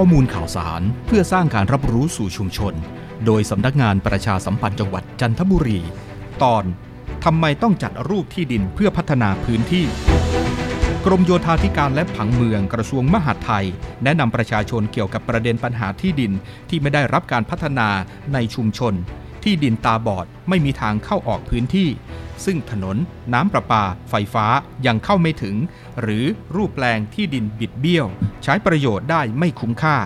ข้อมูลข่าวสารเพื่อสร้างการรับรู้สู่ชุมชน โดยสำนักงานประชาสัมพันธ์จังหวัดจันทบุรี ตอนทำไมต้องจัดรูปที่ดินเพื่อพัฒนาพื้นที่ กรมโยธาธิการและผังเมืองกระทรวงมหาดไทย แนะนำประชาชนเกี่ยวกับประเด็นปัญหาที่ดินที่ไม่ได้รับการพัฒนาในชุมชน ที่ดินตาบอดไม่มีทางเข้าออกพื้นที่ ซึ่งถนนน้ำประปา ไฟฟ้ายังเข้าไม่ถึง หรือรูปแปลงที่ดินบิดเบี้ยว ใช้ประโยชน์ได้ไม่คุ้มค่า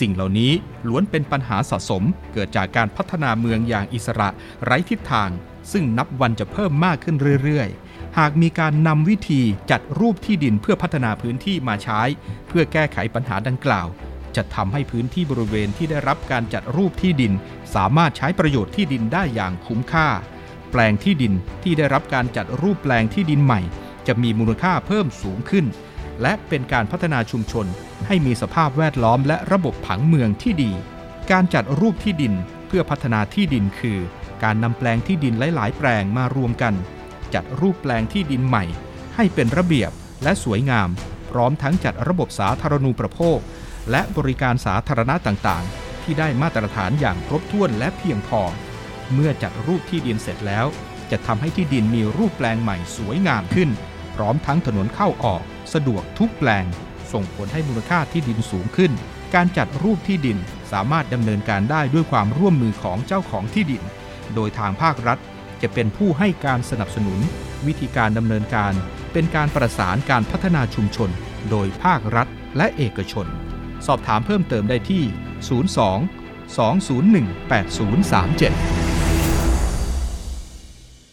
สิ่งเหล่านี้ล้วนเป็นปัญหาสะสม เกิดจากการพัฒนาเมืองอย่างอิสระไร้ทิศทาง ซึ่งนับวันจะเพิ่มมากขึ้นเรื่อยๆหากมีการนำวิธีจัดรูปที่ดินเพื่อพัฒนาพื้นที่มาใช้ เพื่อแก้ไขปัญหาดังกล่าว จะทำให้พื้นที่บริเวณที่ได้รับการจัดรูปที่ดิน สามารถใช้ประโยชน์ที่ดินได้อย่างคุ้มค่า แปลงที่ดินที่ได้รับการจัดรูปแปลงที่ดินใหม่ จะมีมูลค่าเพิ่มสูงขึ้น และเป็นการพัฒนาชุมชน ให้มีสภาพแวดล้อมและระบบผังเมืองที่ดี การจัดรูปที่ดินเพื่อพัฒนาที่ดินคือ การนำแปลงที่ดินหลาย ๆ แปลงมารวมกัน จัดรูปแปลงที่ดินใหม่ ให้เป็นระเบียบและสวยงาม พร้อมทั้งจัดระบบสาธารณูปโภค และบริการสาธารณะต่างๆ ที่ได้มาตรฐานอย่างครบถ้วนและเพียงพอ เมื่อจัดรูปที่ดินเสร็จแล้ว จะทำให้ที่ดินมีรูปแปลงใหม่สวยงามขึ้น พร้อมทั้งถนนเข้าออก สะดวกทุกแปลง ส่งผลให้มูลค่าที่ดินสูงขึ้น การจัดรูปที่ดินสามารถดำเนินการได้ด้วยความร่วมมือของเจ้าของที่ดิน โดยทางภาครัฐจะเป็นผู้ให้การสนับสนุน วิธีการดำเนินการ เป็นการประสานการพัฒนาชุมชน โดยภาครัฐและเอกชน สอบถามเพิ่มเติมได้ที่ 02 201 8037